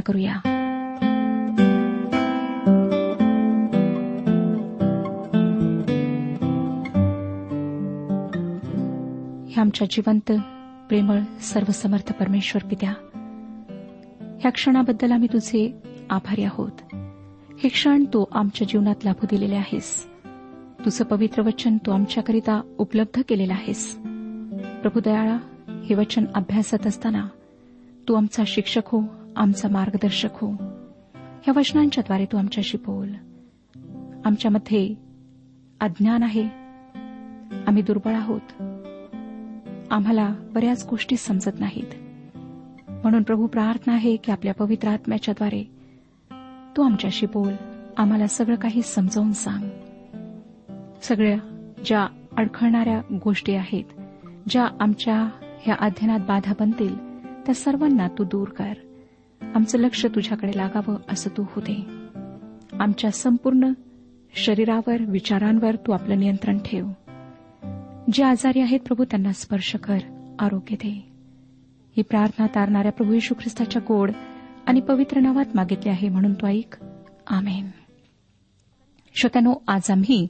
प्रार्थना करूया. आमच्या जिवंत प्रेमळ सर्वसमर्थ परमेश्वर पित्या ह्या क्षणाबद्दल आम्ही तुझे आभारी आहोत. हे क्षण तू आमच्या जीवनात लाभू दिलेले आहेस. तुझं पवित्र वचन तू आमच्याकरिता उपलब्ध केलेलं आहेस. प्रभुदयाळा हे वचन अभ्यासत असताना तू आमचा शिक्षक हो आमचा मार्गदर्शक हो. ह्या वचनांच्याद्वारे तू आमच्याशी बोल. आमच्यामध्ये अज्ञान आहे. आम्ही दुर्बळ आहोत. आम्हाला बऱ्याच गोष्टी समजत नाहीत. म्हणून प्रभू प्रार्थना आहे की आपल्या पवित्र आत्म्याच्याद्वारे तू आमच्याशी बोल. आम्हाला सगळं काही समजावून सांग. सगळ्या ज्या अडखळणाऱ्या गोष्टी आहेत ज्या आमच्या ह्या अध्ययनात बाधा बनतील त्या सर्वांना तू दूर कर. आमचं लक्ष तुझ्याकडे लागावं असं तू होते. आमच्या संपूर्ण शरीरावर विचारांवर तू आपलं नियंत्रण ठेव. जे आजारी आहेत प्रभू त्यांना स्पर्श कर आरोग्य दे. ही प्रार्थना तारणाऱ्या प्रभू येशू ख्रिस्ताच्या गोड आणि पवित्र नावात मागितली आहे म्हणून तो ऐक. आमेन. श्रोत्यानो आज आम्ही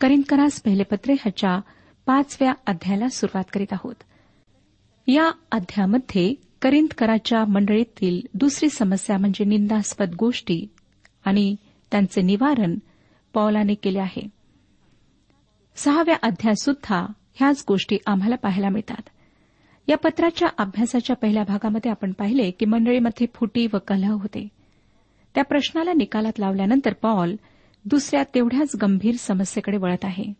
करिंदकरास पहिले पत्रे ह्याच्या पाचव्या अध्यायाला सुरुवात करीत आहोत. या अध्यायामध्ये करिंदकराच्या मंडळीतील दुसरी समस्या म्हणजे निंदास्पद गोष्टी आणि त्यांचे निवारण पौलाने केले आहे. सहाव्या अध्यायात सुद्धा ह्याच गोष्टी आम्हाला पाहायला मिळतात. या पत्राच्या अभ्यासाच्या पहिल्या भागामध्ये आपण पाहिले की मंडळीमध्ये फुटी व कलह होते. त्या प्रश्नाला निकालात लावल्यानंतर पॉल दुसऱ्या तेवढ्याच गंभीर समस्येकडे वळत आहे.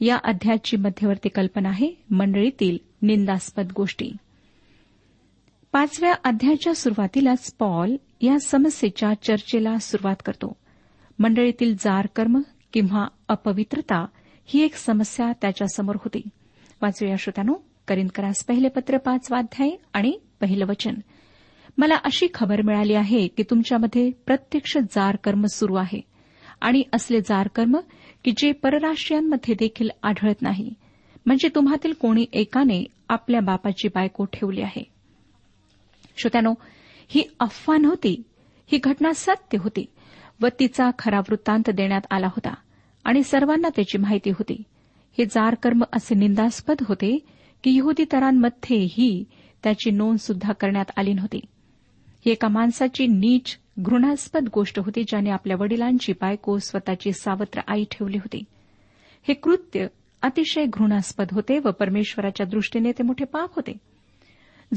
या अध्यायाची मध्यवर्ती कल्पना आहे मंडळीतील निंदास्पद गोष्टी. पाचव्या अध्यायाच्या सुरुवातीलाच पॉल या समस्येच्या चर्चेला सुरुवात करतो. मंडळीतील जार कर्म किंवा अपवित्रता ही एक समस्या त्याच्यासमोर होती. वाचूया श्रोत्यानो करिंदकरास पहिले पत्र पाचवा अध्याय आणि पहिलं वचन. मला अशी खबर मिळाली आहे की तुमच्यामध्ये प्रत्यक्ष जार कर्म सुरू आहे आणि असले जार कर्म की जे परराष्ट्रीयांमध्ये देखील आढळत नाही. म्हणजे तुम्हातील कोणी एकाने आपल्या बापाची बायको ठेवली आहे. श्रोत्यानो ही अफवा नव्हती ही घटना सत्य होती व तिचा खरा वृत्तांत देण्यात आला होता आणि सर्वांना त्याची माहिती होती. हे जार कर्म असे निंदास्पद होते की यहुदी तरांमध्येही त्याची नोंद सुद्धा करण्यात आली नव्हती. ही एका माणसाची नीच घृणास्पद गोष्ट होती ज्याने आपल्या वडिलांची बायको स्वतःची सावत्र आई ठेवली होती. हे कृत्य अतिशय घृणास्पद होते व परमेश्वराच्या दृष्टीने ते मोठे पाप होते.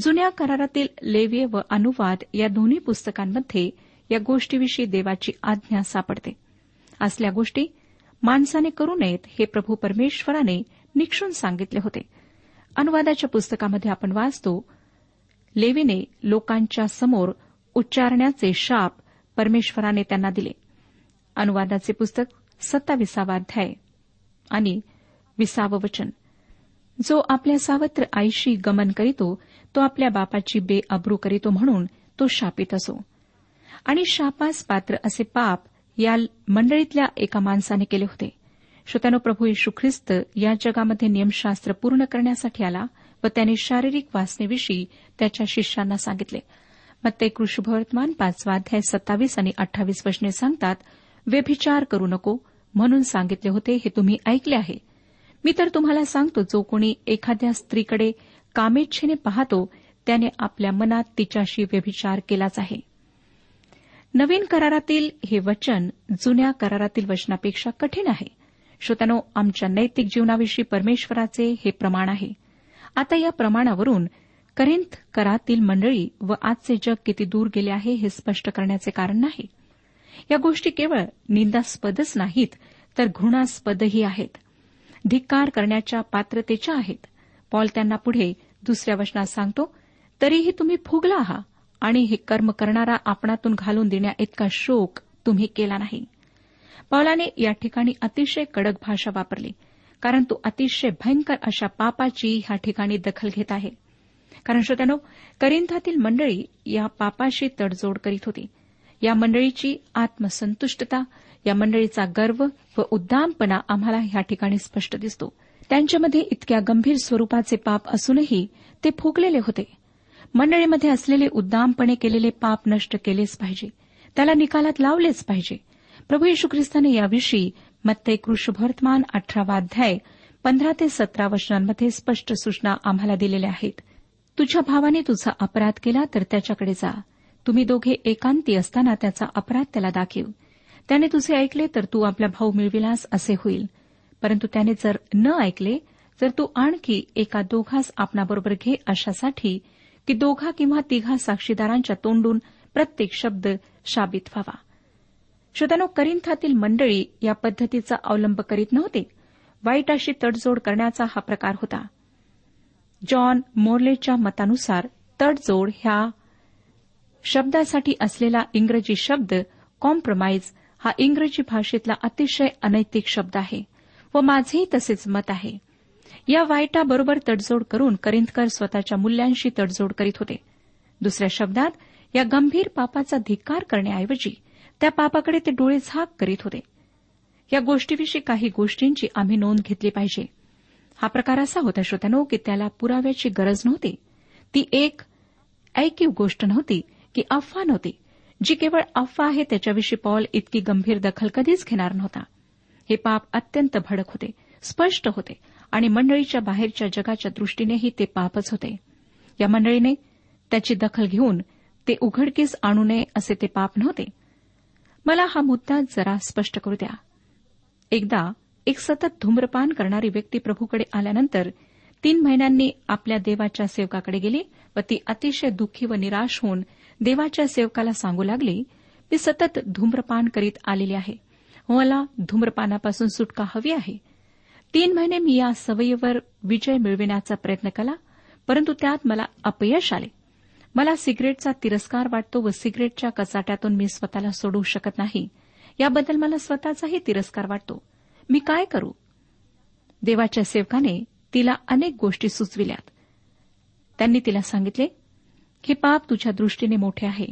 जुन्या करारातील लेव्य व अनुवाद या दोन्ही पुस्तकांमध्ये या गोष्टीविषयी देवाची आज्ञा सापडते. असल्या गोष्टी माणसाने करू नयेत हे प्रभू परमेश्वराने निक्षून सांगितले होते. अनुवादाच्या पुस्तकामध्ये आपण वाचतो लेवीने लोकांच्या समोर उच्चारण्याचे शाप परमेश्वराने त्यांना दिले. अनुवादाचे पुस्तक सत्ताविसावा अध्याय आणि विसावं वचन. जो आपल्या सावत्र आईशी गमन करीतो तो आपल्या बापाची बेअब्रू करीतो म्हणून तो शापित असो. आणि शापास पात्र असे पाप या मंडळीतल्या एका माणसाने केले होते. श्रोत्यानो प्रभू येशू ख्रिस्त या जगामध्ये नियमशास्त्र पूर्ण करण्यासाठी आला व त्याने शारीरिक वासनेविषयी त्याच्या शिष्यांना सांगितले. मग ते कृष्णवर्तमान पाचवा अध्याय सत्तावीस आणि अठ्ठावीस वचने सांगतात व्यभिचार करू नको म्हणून सांगितले होते हे तुम्ही ऐकले आहे. मी तर तुम्हाला सांगतो जो कोणी एखाद्या स्त्रीकडे कामेच्छेने पाहतो त्याने आपल्या मनात तिच्याशी व्यभिचार केलाच आहे. नवीन करारातील हे वचन जुन्या करारातील वचनापेक्षा कठीण आहे. श्रोत्यानो आमच्या नैतिक जीवनाविषयी परमेश्वराचे हे प्रमाण आहे. आता या प्रमाणावरून करिंथ करातील मंडळी व आजचे जग किती दूर गेले आहे हे स्पष्ट करण्याचे कारण नाही. या गोष्टी केवळ निंदास्पदच नाहीत तर घृणास्पदही आहेत. धिक्कार करण्याच्या पात्रतेच्या आहेत. पॉल त्यांना पुढे दुसऱ्या वचनात सांगतो तरीही तुम्ही फुगला आहात आणि हे कर्म करणारा आपणातून घालून देण्या इतका शोक तुम्ही केला नाही. पौलाने या ठिकाणी अतिशय कडक भाषा वापरली कारण तो अतिशय भयंकर अशा पापाची ह्या ठिकाणी दखल घेत आहे. कारण श्रोत्यानो करिंथातील मंडळी या पापाशी तडजोड करीत होती. या मंडळीची आत्मसंतुष्टता या मंडळीचा गर्व व उद्दामपणा आम्हाला या ठिकाणी स्पष्ट दिसतो. त्यांच्यामध्ये इतक्या गंभीर स्वरूपाचे पाप असूनही ते फुगलेले होते. मंडळीमध्ये असलेले उद्दामपणे केलेले पाप नष्ट केलेच पाहिजे. त्याला निकालात लावलेच पाहिजे. प्रभू येशू ख्रिस्ताने याविषयी मत्ते कृष्णभर्तमान अठरावा अध्याय पंधरा ते सतरा वचनांमध्ये स्पष्ट सूचना आम्हाला दिलेल्या आहेत. तुझ्या भावाने तुझा अपराध केला तर त्याच्याकडे जा. तुम्ही दोघे एकांती असताना त्याचा अपराध त्याला दाखव. त्याने तुझे ऐकले तर तू आपला भाऊ मिळविलास असे होईल. परंतु त्याने जर न ऐकले तर तू आणखी एका दोघास आपणाबरोबर घे अशासाठी की दोघा किंवा तिघा साक्षीदारांच्या तोंडून प्रत्येक शब्द शाबित व्हावा. श्रोत्यानो करिंथातील मंडळी या पद्धतीचा अवलंब करीत नव्हते. वाईट अशी तडजोड करण्याचा हा प्रकार होता. जॉन मोर्लेच्या मतानुसार तडजोड ह्या शब्दासाठी असलेला इंग्रजी शब्द कॉम्प्रोमाइज हा इंग्रजी भाषेतला अतिशय अनैतिक शब्द आहे व माझेही तसेच मत आहे. या वाईटाबरोबर तडजोड करून करिंदकर स्वतःच्या मूल्यांशी तडजोड करीत होते. दुसऱ्या शब्दात या गंभीर पापाचा धिक्कार करण्याऐवजी त्या पापाकडे ते डोळे झाक करीत होते. या गोष्टीविषयी काही गोष्टींची आम्ही नोंद घेतली पाहिजे. हा प्रकार असा होता श्रोत्यानो की त्याला पुराव्याची गरज नव्हती. ती एक ऐकीव गोष्ट नव्हती की अफवा नव्हती. जी केवळ अफवा आहे त्याच्याविषयी पॉल इतकी गंभीर दखल कधीच घेणार नव्हता. हे पाप अत्यंत भडक होते स्पष्ट होते आणि मंडळीच्या बाहेरच्या जगाच्या दृष्टीनेही ते पापच होते. या मंडळीने त्याची दखल घेऊन ते उघडकीस आणू नये असे ते पाप नव्हते. मला हा मुद्दा जरा स्पष्ट करू द्या. एकदा एक सतत धूम्रपान करणारी व्यक्ती प्रभूकडे आल्यानंतर तीन महिन्यांनी आपल्या देवाच्या सेवकाकडे गेली व ती अतिशय दुःखी व निराश होऊन देवाच्या सेवकाला सांगू लागले मी सतत धूम्रपान करीत आलेले आहे. मला धूम्रपानापासून सुटका हवी आहे. तीन महिने मी या सवयीवर विजय मिळविण्याचा प्रयत्न केला परंतु त्यात मला अपयश आले. मला सिगरेटचा तिरस्कार वाटतो व सिगरेटच्या कचाट्यातून मी स्वतःला सोडवू शकत नाही. याबद्दल मला स्वतःचाही तिरस्कार वाटतो. मी काय करू? देवाच्या सेवकाने तिला अनेक गोष्टी सुचविल्यात. त्यांनी तिला सांगितले हे पाप तुझ्या दृष्टीने मोठे आहे.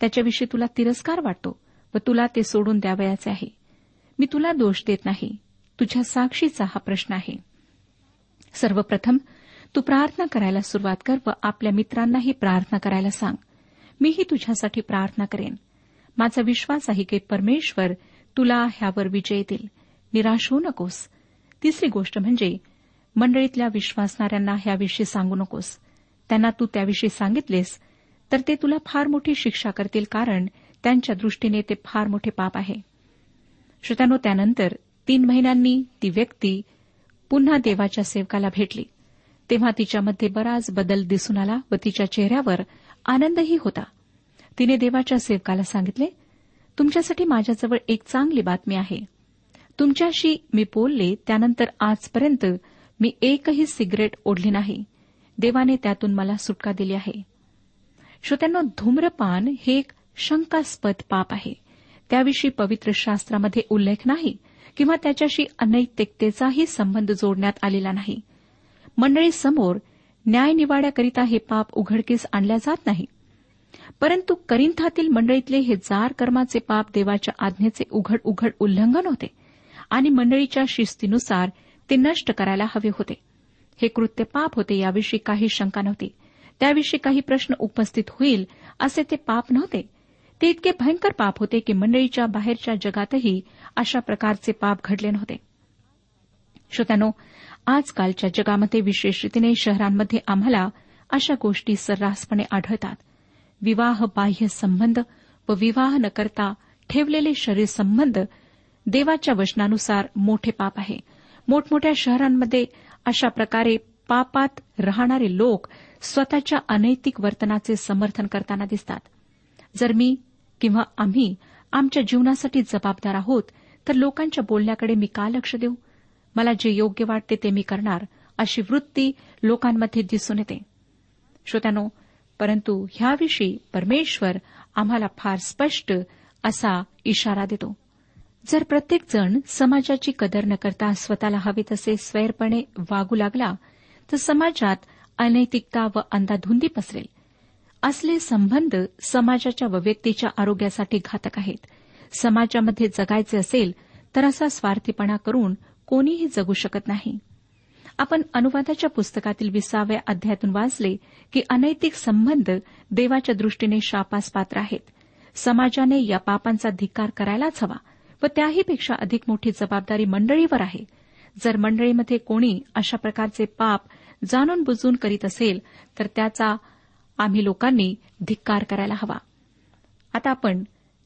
त्याच्याविषयी तुला तिरस्कार वाटतो व तुला ते सोडून द्यावयाचे आहे. मी तुला दोष देत नाही. तुझ्या साक्षीचा हा प्रश्न आहे. सर्वप्रथम तू प्रार्थना करायला सुरुवात कर व आपल्या मित्रांनाही प्रार्थना करायला सांग. मीही तुझ्यासाठी प्रार्थना करेन. माझा विश्वास आहे की परमेश्वर तुला ह्यावर विजय येतील निराश होऊ नकोस. तिसरी गोष्ट म्हणजे मंडळीतल्या विश्वासणाऱ्यांना ह्याविषयी सांगू नकोस. त्यांना तू त्याविषयी सांगितलेस तर ते तुला फार मोठी शिक्षा करतील कारण त्यांच्या दृष्टीने ते फार मोठे पाप आहे. श्रोत्यानो त्यानंतर तीन महिन्यांनी ती व्यक्ती पुन्हा देवाच्या सेवकाला भेटली. तेव्हा तिच्यामध्ये बराच बदल दिसून आला व तिच्या चेहऱ्यावर आनंदही होता. तिने देवाच्या सेवकाला सांगितले तुमच्यासाठी माझ्याजवळ एक चांगली बातमी आहे. तुमच्याशी मी बोलले त्यानंतर आजपर्यंत मी एकही सिगरेट ओढली नाही. देवाने त्यातून मला सुटका दिली आहे. श्रोत्यांना धूम्रपान हे एक शंकास्पद पाप आहे. त्याविषयी पवित्र शास्त्रामध्ये उल्लेख नाही किंवा त्याच्याशी अनैतिकतेचाही संबंध जोडण्यात आलेला नाही. मंडळीसमोर न्यायनिवाड्याकरिता हे पाप उघडकीस आणल्या जात नाही. परंतु करिंथातील मंडळीतले हे जार कर्माचे पाप देवाच्या आज्ञेचे उघड उघड उल्लंघन होते आणि मंडळीच्या शिस्तीनुसार ते नष्ट करायला हवे होते. हे कृत्य पाप होते याविषयी काही शंका नव्हती. त्याविषयी काही प्रश्न उपस्थित होईल असे ते पाप नव्हते. ते इतके भयंकर पाप होते की मंडळीच्या बाहेरच्या जगातही अशा प्रकारचे पाप घडले नव्हते. श्रोत्यानो आजकालच्या जगामध्ये विशेष रीतीने शहरांमध्ये आम्हाला अशा गोष्टी सर्रासपणे आढळतात. विवाह बाह्य संबंध व विवाह न करता ठेवलेले शरीर संबंध देवाच्या वचनानुसार मोठे पाप आहे. मोठमोठ्या शहरांमध्ये अशा प्रकारे पापात राहणारे लोक स्वतःच्या अनैतिक वर्तनाचे समर्थन करताना दिसतात. जर मी किंवा आम्ही आमच्या जीवनासाठी जबाबदार आहोत तर लोकांच्या बोलण्याकडे मी का लक्ष देऊ? मला जे योग्य वाटते ते मी करणार अशी वृत्ती लोकांमध्ये दिसून येते. श्रोत्यानो परंतु ह्याविषयी परमेश्वर आम्हाला फार स्पष्ट असा इशारा देतो. जर प्रत्येकजण समाजाची कदर न करता स्वतःला हवे तसे स्वैरपणे वागू लागला तर समाजात अनैतिकता व अंधाधुंदी पसरेल. असले संबंध समाजाच्या व व्यक्तीच्या आरोग्यासाठी घातक आहेत. समाजामध्ये जगायचे असेल तर असा स्वार्थीपणा करून कोणीही जगू शकत नाही. आपण अनुवादाच्या पुस्तकातील विसाव्या अध्यायातून वाचले की अनैतिक संबंध देवाच्या दृष्टीने शापास पात्र आहेत. समाजाने या पापांचा धिक्कार करायलाच हवा. व त्याहीपेक्षा अधिक मोठी जबाबदारी मंडळीवर आहे. जर मंडळीमध्ये कोणी अशा प्रकारचे पाप जाणून बुजून करीत असेल तर त्याचा आम्ही लोकांनी धिक्कार करायला हवा. आता आपण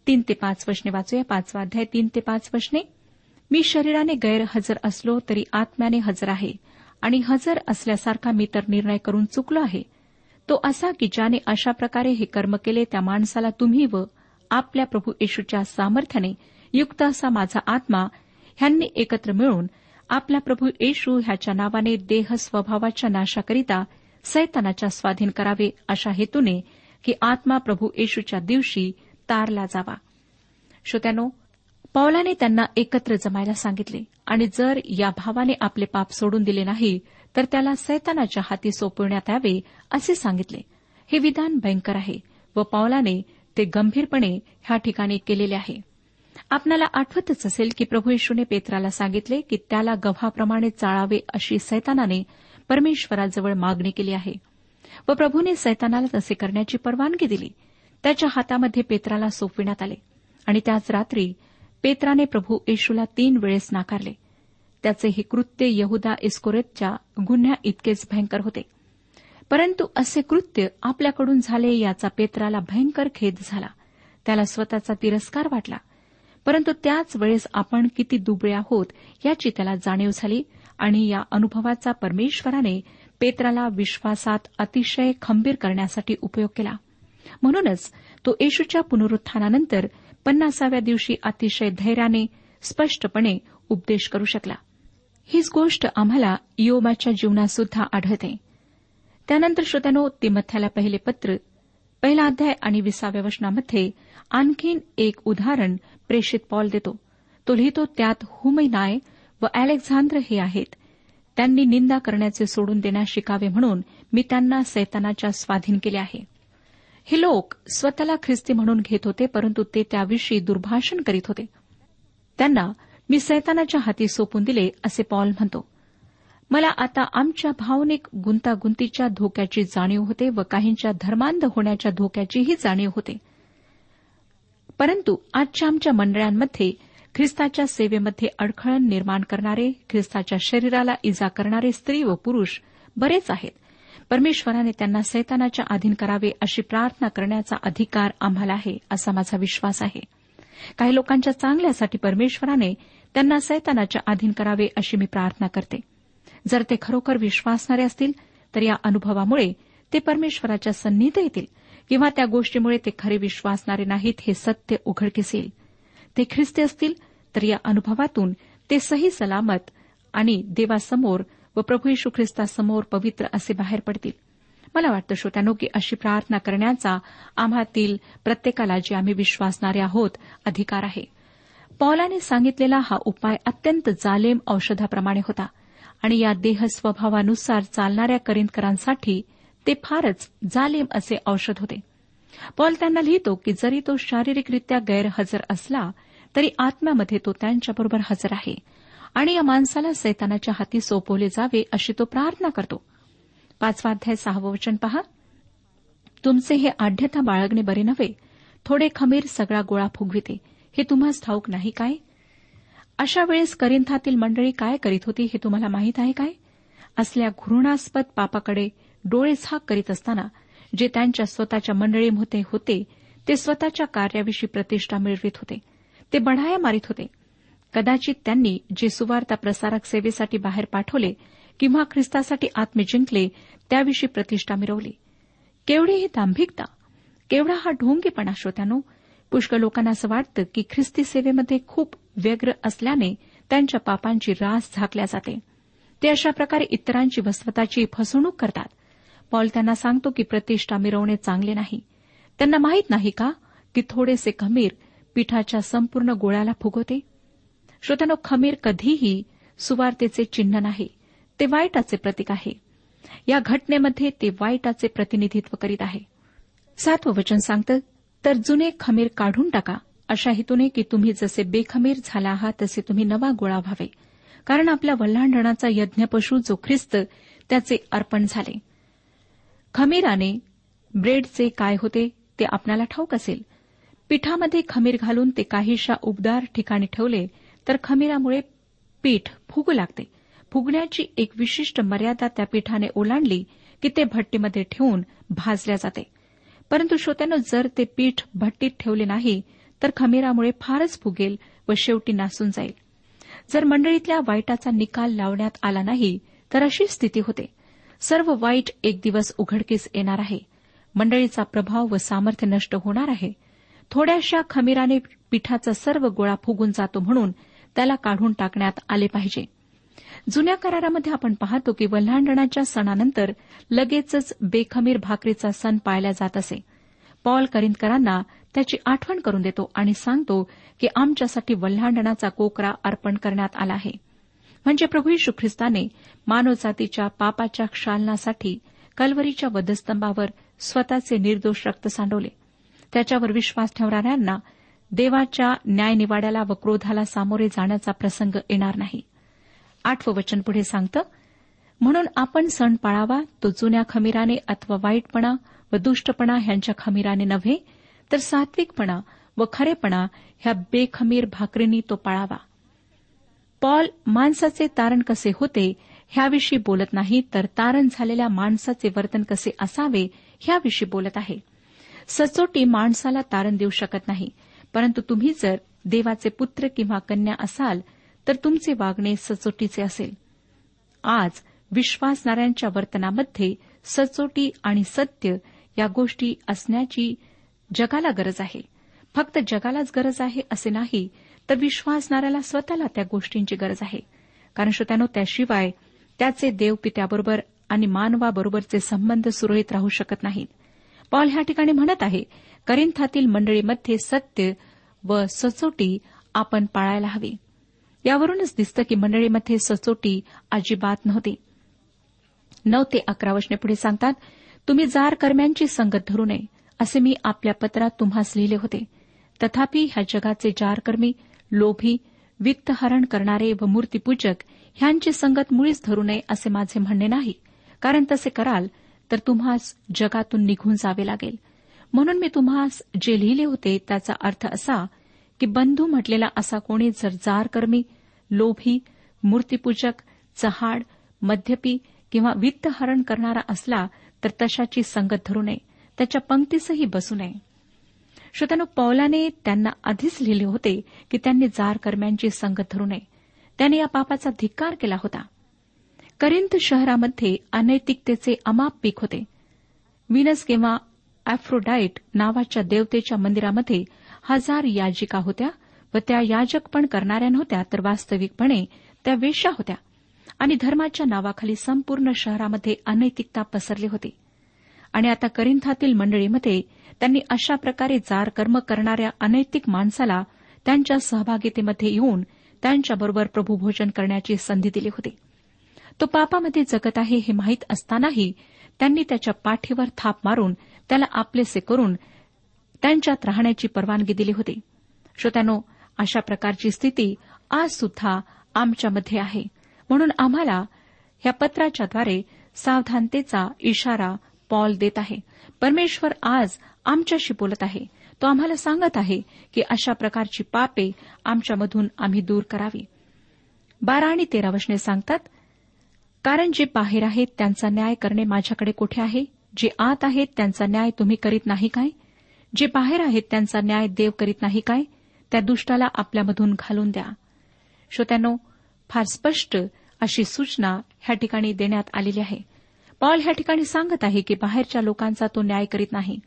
तीन ते पाच वचने वाचूया. पाचवा अध्याय तीन ते पाच वचने मी शरीराने गैरहजर असलो तरी आत्म्याने हजर आहे आणि हजर असल्यासारखा मी तर निर्णय करून चुकलो आहे. तो असा की ज्याने अशा प्रकारे हे कर्म केले त्या माणसाला तुम्ही व आपल्या प्रभू येशूच्या सामर्थ्याने युक्त असा माझा आत्मा ह्यांनी एकत्र मिळून आपला प्रभू येशू ह्याच्या नावाने देह स्वभावाच्या नाशाकरिता सैतानाच्या स्वाधीन करावे अशा हेतूने की आत्मा प्रभू येशूच्या दिवशी तारला जावा. श्रोत्यानो पौलाने त्यांना एकत्र जमायला सांगितले आणि जर या भावाने आपले पाप सोडून दिले नाही तर त्याला सैतानाच्या हाती सोपवण्यात यावे असे सांगितले. हे विधान भयंकर आहे व पौलाने ते गंभीरपणे ह्या ठिकाणी केलेले आहे. आपल्याला आठवतच असेल की प्रभू येशूने पेत्राला सांगितले की त्याला गव्हाप्रमाणे चाळावे अशी सैतानाने परमेश्वराजवळ मागणी केली आहे. व प्रभूने सैतानाला तसे करण्याची परवानगी दिली. त्याच्या हातामध्ये पेत्राला सोपविण्यात आले. आणि त्याच रात्री पेत्राने प्रभू येशूला तीन वेळेस नाकारले. त्याचे हे कृत्य यहुदा इस्कोरेतच्या गुन्ह्या इतकेच भयंकर होते. परंतु असे कृत्य आपल्याकडून झाले याचा पेत्राला भयंकर खेद झाला. त्याला स्वतःचा तिरस्कार वाटला. परंतु त्याच वेळेस आपण किती दुबळे आहोत याची त्याला जाणीव झाली आणि या अनुभवाचा परमेश्वराने पेत्राला विश्वासात अतिशय खंबीर करण्यासाठी उपयोग केला. म्हणूनच तो येशूच्या पुनरुत्थानानंतर पन्नासाव्या दिवशी अतिशय धैर्याने स्पष्टपणे उपदेश करू शकला. हीच गोष्ट आम्हाला योबाच्या जीवनात सुद्धा आढळते. त्यानंतर श्रोत्यानो तिमथ्याला पहिले पत्र पहिला अध्याय आणि विसाव्या वचनामध्ये आणखीन एक उदाहरण प्रेषित पॉल देतो. तो लिहितो त्यात हुमैनाय व अलेक्झांद्र हे आहेत. त्यांनी निंदा करण्याचे सोडून देण्यास शिकावे म्हणून मी त्यांना सैतानाच्या स्वाधीन केले आहे. हे लोक स्वतःला ख्रिस्ती म्हणून घेत होते परंतु ते त्याविषयी दुर्भाषण करीत होते. त्यांना मी सैतानाच्या हाती सोपून दिले असे पॉल म्हणतो. मला आता आमच्या भावनिक गुंतागुंतीच्या धोक्याची जाणीव होते व काहींच्या धर्मांध होण्याच्या धोक्याचीही जाणीव होते. परंतु आजच्या आमच्या मंडळांमध्ये ख्रिस्ताच्या सेवेमध्ये अडखळण निर्माण करणारे ख्रिस्ताच्या शरीराला इजा करणारे स्त्री व पुरुष बरेच आहेत. परमेश्वराने त्यांना सैतानाच्या अधीन करावे अशी प्रार्थना करण्याचा अधिकार आम्हाला आहे असा माझा विश्वास आहे. काही लोकांच्या चांगल्यासाठी परमेश्वराने त्यांना सैतानाच्या अधीन करावे अशी मी प्रार्थना करते. जर ते खरोखर विश्वासणारे असतील तर या अनुभवामुळे ते परमेश्वराच्या सन्नीत येतील किंवा त्या गोष्टीमुळे ते खरे विश्वासणारे नाहीत हे सत्य उघडकीस येईल. ते ख्रिस्ती असतील तर या अनुभवातून ते सही सलामत आणि देवासमोर व प्रभू यशू ख्रिस्तासमोर पवित्र असे बाहेर पडतील. मला वाटतं श्रोत्यानो की अशी प्रार्थना करण्याचा आम्हातील प्रत्येकाला जे आम्ही विश्वासणारे आहोत अधिकार आहे. पौलाने सांगितलेला हा उपाय अत्यंत जालेम औषधाप्रमाणे होता. आणि या देह स्वभावानुसार चालणाऱ्या करिंदकरांसाठी ते फारच जालेम असे औषध होते. पॉल त्यांना लिहितो की जरी तो शारीरिकरित्या गैरहजर असला तरी आत्म्यामध्ये तो त्यांच्याबरोबर हजर आहे आणि या माणसाला सैतानाच्या हाती सोपवले जावे अशी तो प्रार्थना करतो. पाचवाध्याय सहावं वचन पहा. तुमचे हे आढ्यता बाळगणे बरे नव्हे. थोडे खमीर सगळा गोळा फुगविते. हे तुम्हास ठाऊक नाही काय? अशा वेळेस करिंथातील मंडळी काय करीत होती हे तुम्हाला माहीत आहे काय? असल्या घृणास्पद पापाकडे डोळे झाक करीत असताना जे त्यांच्या स्वतःच्या मंडळीमध्ये होते ते स्वतःच्या कार्याविषयी प्रतिष्ठा मिळवित होते. ते बढाया मारित होते. कदाचित त्यांनी जे सुवार्ता प्रसारक सेवेसाठी बाहेर पाठवले किंवा ख्रिस्तासाठी आत्मे जिंकले त्याविषयी प्रतिष्ठा मिरवली. केवढी ही दांभिकता केवढा हा ढोंगेपणा श्रोत्यानो पुष्कळ लोकांना असं वाटतं की ख्रिस्ती सेवेमध्ये खूप व्यग्र असल्याने त्यांच्या पापांची रास झाकल्या जाते. ते अशा प्रकारे इतरांची व स्वतःची फसवणूक करतात. पॉल त्यांना सांगतो की प्रतिष्ठा मिरवणे चांगले नाही. त्यांना माहीत नाही का की थोडेसे खमीर पिठाच्या संपूर्ण गोळ्याला फुगवते? श्रोत्यानो खमीर कधीही सुवार्तेचे चिन्ह नाही ते वाईटाचे प्रतीक आहे. या घटनेमध्ये ते वाईटाचे प्रतिनिधित्व करीत आहे. सातवं वचन सांगतं तर जुने खमीर काढून टाका. अशा हेतूने की तुम्ही जसे बेखमीर झाला आहात तसे तुम्ही नवा गोळा व्हावे. कारण आपल्या वल्हांडणाचा यज्ञपशू जो ख्रिस्त त्याचे अर्पण झाले. खमीराने ब्रेडचे काय होते ते आपणाला ठाऊक असेल. पिठामध्ये खमीर घालून ते काहीशा उबदार ठिकाणी ठेवले तर खमीरामुळे पीठ फुगू लागते. फुगण्याची एक विशिष्ट मर्यादा त्या पिठाने ओलांडली की ते भट्टीमध्ये ठेवून भाजल्या जाते. परंतु श्रोत्यानं जर ते पीठ भट्टीत ठेवले नाही तर खमीरामुळे फारच फुगेल व शेवटी नासून जाईल. जर मंडळीतल्या वाईटाचा निकाल लावण्यात आला नाही तर अशी स्थिती होते. सर्व वाईट एक दिवस उघडकीस येणार आहे. मंडळीचा प्रभाव व सामर्थ्य नष्ट होणार आहे. थोड्याशा खमीराने पिठाचा सर्व गोळा फुगून जातो म्हणून त्याला काढून टाकण्यात आले पाहिजे. जुन्या करारामध्ये आपण पाहतो की वल्हांडणाच्या सणानंतर लगेचच बेखमीर भाकरीचा सण पाळला जात असे. पॉल करिंदकरांना त्याची आठवण करून देतो आणि सांगतो की आमच्यासाठी वल्हांडणाचा कोकरा अर्पण करण्यात आला आहे. म्हणजे प्रभू यशू ख्रिस्ताने मानवजातीच्या पापाच्या क्षालनासाठी कलवरीच्या वधस्तंभावर स्वतःचे निर्दोष रक्त सांडवले. त्याच्यावर विश्वास ठेवणाऱ्यांना देवाच्या न्यायनिवाड्याला व क्रोधाला सामोरे जाण्याचा प्रसंग येणार नाही. आठवं वचन पुढे सांगतं म्हणून आपण सण पाळावा तो जुन्या खमीराने अथवा वाईटपणा व दुष्टपणा ह्यांच्या खमीराने नव्हे तर सात्विकपणा व खरेपणा ह्या बेखमीर भाकरींनी तो पाळावा. पॉल माणसाचे तारण कसे होते ह्याविषयी बोलत नाही तर तारण झालेल्या माणसाचे वर्तन कसे असावे ह्याविषयी बोलत आहे. सचोटी माणसाला तारण देऊ शकत नाही परंतु तुम्ही जर देवाचे पुत्र किंवा कन्या असाल तर तुमचे वागणे सचोटीचे असेल. आज विश्वासणाऱ्यांच्या वर्तनामध्ये सचोटी आणि सत्य या गोष्टी असण्याची जगाला गरज आहे. फक्त जगालाच गरज आहे असे नाही तर विश्वासणाऱ्याला स्वतःला त्या गोष्टींची गरज आहे. कारण श्रोत्यानो त्याशिवाय त्याचे देवपित्याबरोबर आणि मानवाबरोबरचे संबंध सुरळीत राहू शकत नाहीत. पॉल ह्या ठिकाणी म्हणत आहे करिंथातील मंडळीमध्ये सत्य व सचोटी आपण पाळायला हवी. यावरूनच दिसतं की मंडळीमध्ये सचोटी अजिबात नव्हती. नऊ ते अकरा वचने पुढे सांगतात तुम्ही जार कर्म्यांची संगत धरू नये असे मी आपल्या पत्रात तुम्हास लिहिले होते. तथापि ह्या जगाचे जारकर्मी लोभी वित्तहरण करणारे व मूर्तीपूजक ह्यांची संगत मुळीच धरू नये असे माझे म्हणणे नाही. कारण तसे कराल तर तुम्हास जगातून निघून जावे लागेल. म्हणून मी तुम्हास जे लिहिले होते त्याचा अर्थ असा की बंधू म्हटलेला असा कोणी जर जारकर्मी लोभी मूर्तीपूजक चहाड मद्यपी किंवा वित्तहरण करणारा असला तर तशाची संगत धरू नये. त्याच्या पंक्तीसही बसू नये. श्रोत्यानो पौलाने त्यांना आधीच लिहिले होते की त्यांनी जारकर्म्यांची संगत धरू नये. त्याने या पापाचा धिक्कार केला होता. करिंथ शहरामध्ये अनैतिकतेचे अमाप पीक होते. विनस किंवा अॅफ्रोडाईट नावाच्या देवतेच्या मंदिरामध्ये हजार याजिका होत्या व त्या याजक पण करणाऱ्या नव्हत्या तर वास्तविकपणे त्या वेश्या होत्या. आणि धर्माच्या नावाखाली संपूर्ण शहरामध्ये अनैतिकता पसरली होती. आणि आता करिंथातील मंडळीमध्ये त्यांनी अशा प्रकारे जार कर्म करणाऱ्या अनैतिक माणसाला त्यांच्या सहभागितेमध्ये येऊन त्यांच्याबरोबर प्रभूभोजन करण्याची संधी दिली होती. तो पापामध्ये जगत आहे हे माहीत असतानाही त्यांनी त्याच्या पाठीवर थाप मारून त्याला आपलेसे करून त्यांच्यात राहण्याची परवानगी दिली होती. श्रोत्यानो अशा प्रकारची स्थिती आज सुद्धा आमच्यामध्ये आहे. म्हणून आम्हाला या पत्राच्याद्वारे सावधानतेचा इशारा पॉल देत आहे. परमेश्वर आज आमच्याशी बोलत आहे. तो आम्हाला सांगत आहे की अशा प्रकारची पापे आमच्यामधून आम्ही दूर करावी. बारा आणि तेरा वचने सांगतात कारण जे बाहेर आहेत त्यांचा न्याय करणे माझ्याकडे कुठे आहे? जे आत आहेत त्यांचा न्याय तुम्ही करीत नाही काय? जे बाहेर आहेत त्यांचा न्याय देव करीत नाही काय? त्या दुष्टाला आपल्यामधून घालून द्या. श्रोत्यानो फार स्पष्ट अशी सूचना ह्या ठिकाणी देण्यात आलेली आहे. पॉल ह्या ठिकाणी सांगत आहे की बाहेरच्या लोकांचा तो न्याय करीत नाही.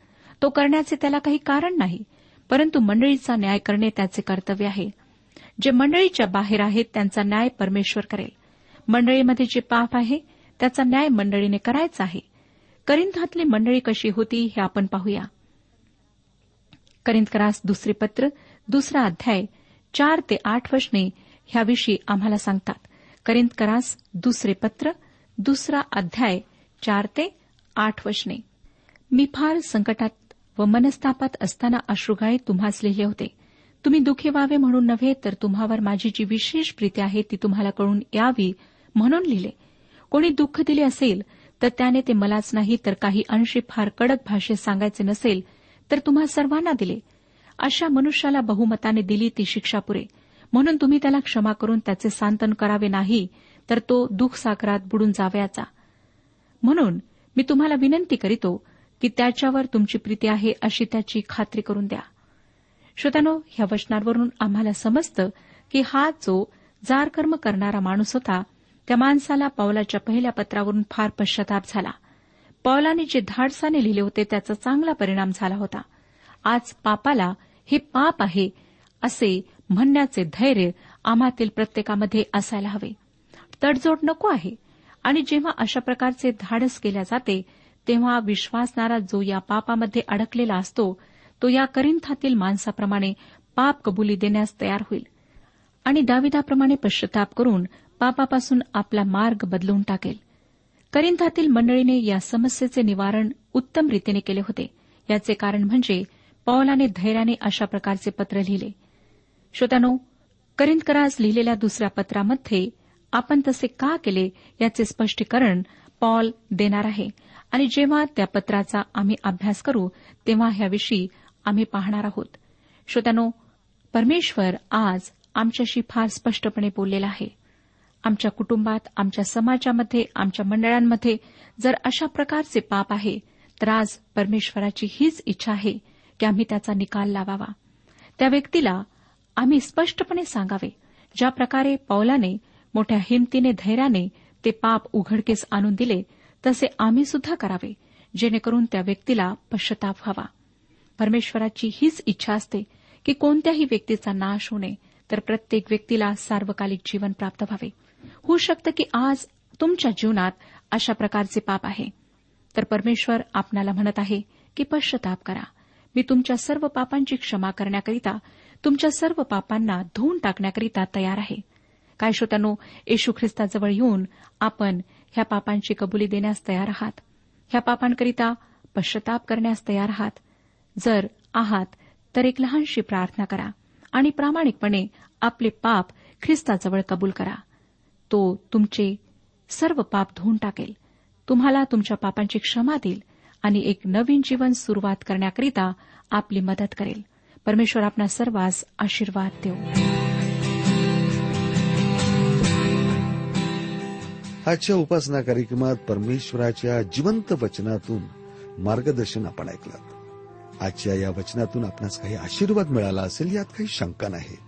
तो करण्याचे त्याला काही कारण नाही परंतु मंडळीचा न्याय करणे त्याचे कर्तव्य आहे. जे मंडळीच्या बाहेर आहेत त्यांचा न्याय परमेश्वर करेल. मंडळीमध्ये जे पाप आहे त्याचा न्याय मंडळीने करायचा आहे. करिंथातली मंडळी कशी होती हे आपण पाहूया. करिंदकरास दुसरे पत्र दुसरा अध्याय चार ते आठ वचने ह्याविषयी आम्हाला सांगतात. करिंदकरास दुसरे पत्र दुसरा अध्याय चार ते आठ वचने. मी फार संकटात व मनस्तापात असताना अश्रुगाळे तुम्हास लिहिले होते. तुम्ही दुःखी व्हावे म्हणून नव्हे तर तुम्हावर माझी जी विशेष प्रीती आहे ती तुम्हाला कळून यावी म्हणून लिहिले. कोणी दुःख दिले असेल तर त्याने ते मलाच नाही तर काही अंशी फार कडक भाषेत सांगायचे नसेल तर तुम्हा सर्वांना दिले. अशा मनुष्याला बहुमताने दिली ती शिक्षा पुरे म्हणून तुम्ही त्याला क्षमा करून त्याचे सांत्वन करावे नाही तर तो दुःख सागरात बुडून जावयाचा. म्हणून मी तुम्हाला विनंती करीतो की त्याच्यावर तुमची प्रीती आहे अशी त्याची खात्री करून द्या. श्रोत्यानो ह्या वचनांवरून आम्हाला समजतं की हा जो जारकर्म करणारा माणूस होता त्या माणसाला पावलाच्या पहिल्या पत्रावरून फार पश्चाताप झाला. पौलाने जे धाडसाने लिहिले होते त्याचा चांगला परिणाम झाला होता. आज पापाला हे पाप आहे असे म्हणण्याचे धैर्य आम्हातील प्रत्येकामध्ये असायला हवे. तडजोड नको आहे. आणि जेव्हा अशा प्रकारचे धाडस केल्या जाते तेव्हा विश्वासणारा जो या पापामध्ये अडकलेला असतो तो या करिंथातील माणसाप्रमाणे पाप कबुली देण्यास तयार होईल. आणि दाविदाप्रमाणे पश्चाताप करून पापापासून आपला मार्ग बदलून टाकेल. करिंथातील मंडळीने या समस्येचे निवारण उत्तम रीतीने केले होते. याचे कारण म्हणजे पौलाने धैर्याने अशा प्रकारचे पत्र लिहिले. श्रोत्यानो करिंदकरास लिहिलेल्या दुसऱ्या पत्रामध्ये आपण तसे का केले याचे स्पष्टीकरण पॉल देणार आहे. आणि जेव्हा त्या पत्राचा आम्ही अभ्यास करू तेव्हा ह्याविषयी आम्ही पाहणार आहोत. श्रोत्यानो परमेश्वर आज आमच्याशी फार स्पष्टपणे बोललेला आहे. आमच्या कुटुंबात आमच्या समाजामध्ये आमच्या मंडळांमध्ये जर अशा प्रकारचे पाप आहे तर आज परमेश्वराची हीच इच्छा आहे की आम्ही त्याचा निकाल लावावा. त्या व्यक्तीला आम्ही स्पष्टपणे सांगावे ज्या प्रकारे पौलाने मोठ्या हिमतीने धैर्याने ते पाप उघडकीस आणून दिले तसे आम्ही सुद्धा करावे जेणेकरून त्या व्यक्तीला पश्चाताप व्हावा. परमेश्वराची हीच इच्छा असते की कोणत्याही व्यक्तीचा नाश होणे तर प्रत्येक व्यक्तीला सार्वकालिक जीवन प्राप्त व्हावे. होऊ शकतं की आज तुमच्या जीवनात अशा प्रकारचे पाप आहे. तर परमेश्वर आपणाला म्हणत आहे की पश्चताप करा. मी तुमच्या सर्व पापांची क्षमा करण्याकरिता तुमच्या सर्व पापांना धुवून टाकण्याकरिता तयार आहे. काय श्रोत्यानो येशू ख्रिस्ताजवळ येऊन आपण ह्या पापांची कबुली देण्यास तयार आहात. ह्या पापांकरिता पश्चताप करण्यास तयार आहात. जर आहात तर एक लहानशी प्रार्थना करा आणि प्रामाणिकपणे आपले पाप ख्रिस्ताजवळ कबूल करा. तो तुमचे सर्व पाप धुवून टाकेल. तुम्हाला तुमच्या पापांची क्षमा देईल आणि एक नवीन जीवन सुरुवात करण्याकरिता आपली मदत करेल. परमेश्वर आपणा सर्वांस आशीर्वाद देऊ. आजच्या उपासना कार्यक्रमात परमेश्वराच्या जिवंत वचनातून मार्गदर्शन आपण ऐकलं. आजच्या या वचनातून आपणास काही आशीर्वाद मिळाला असेल यात काही शंका नाही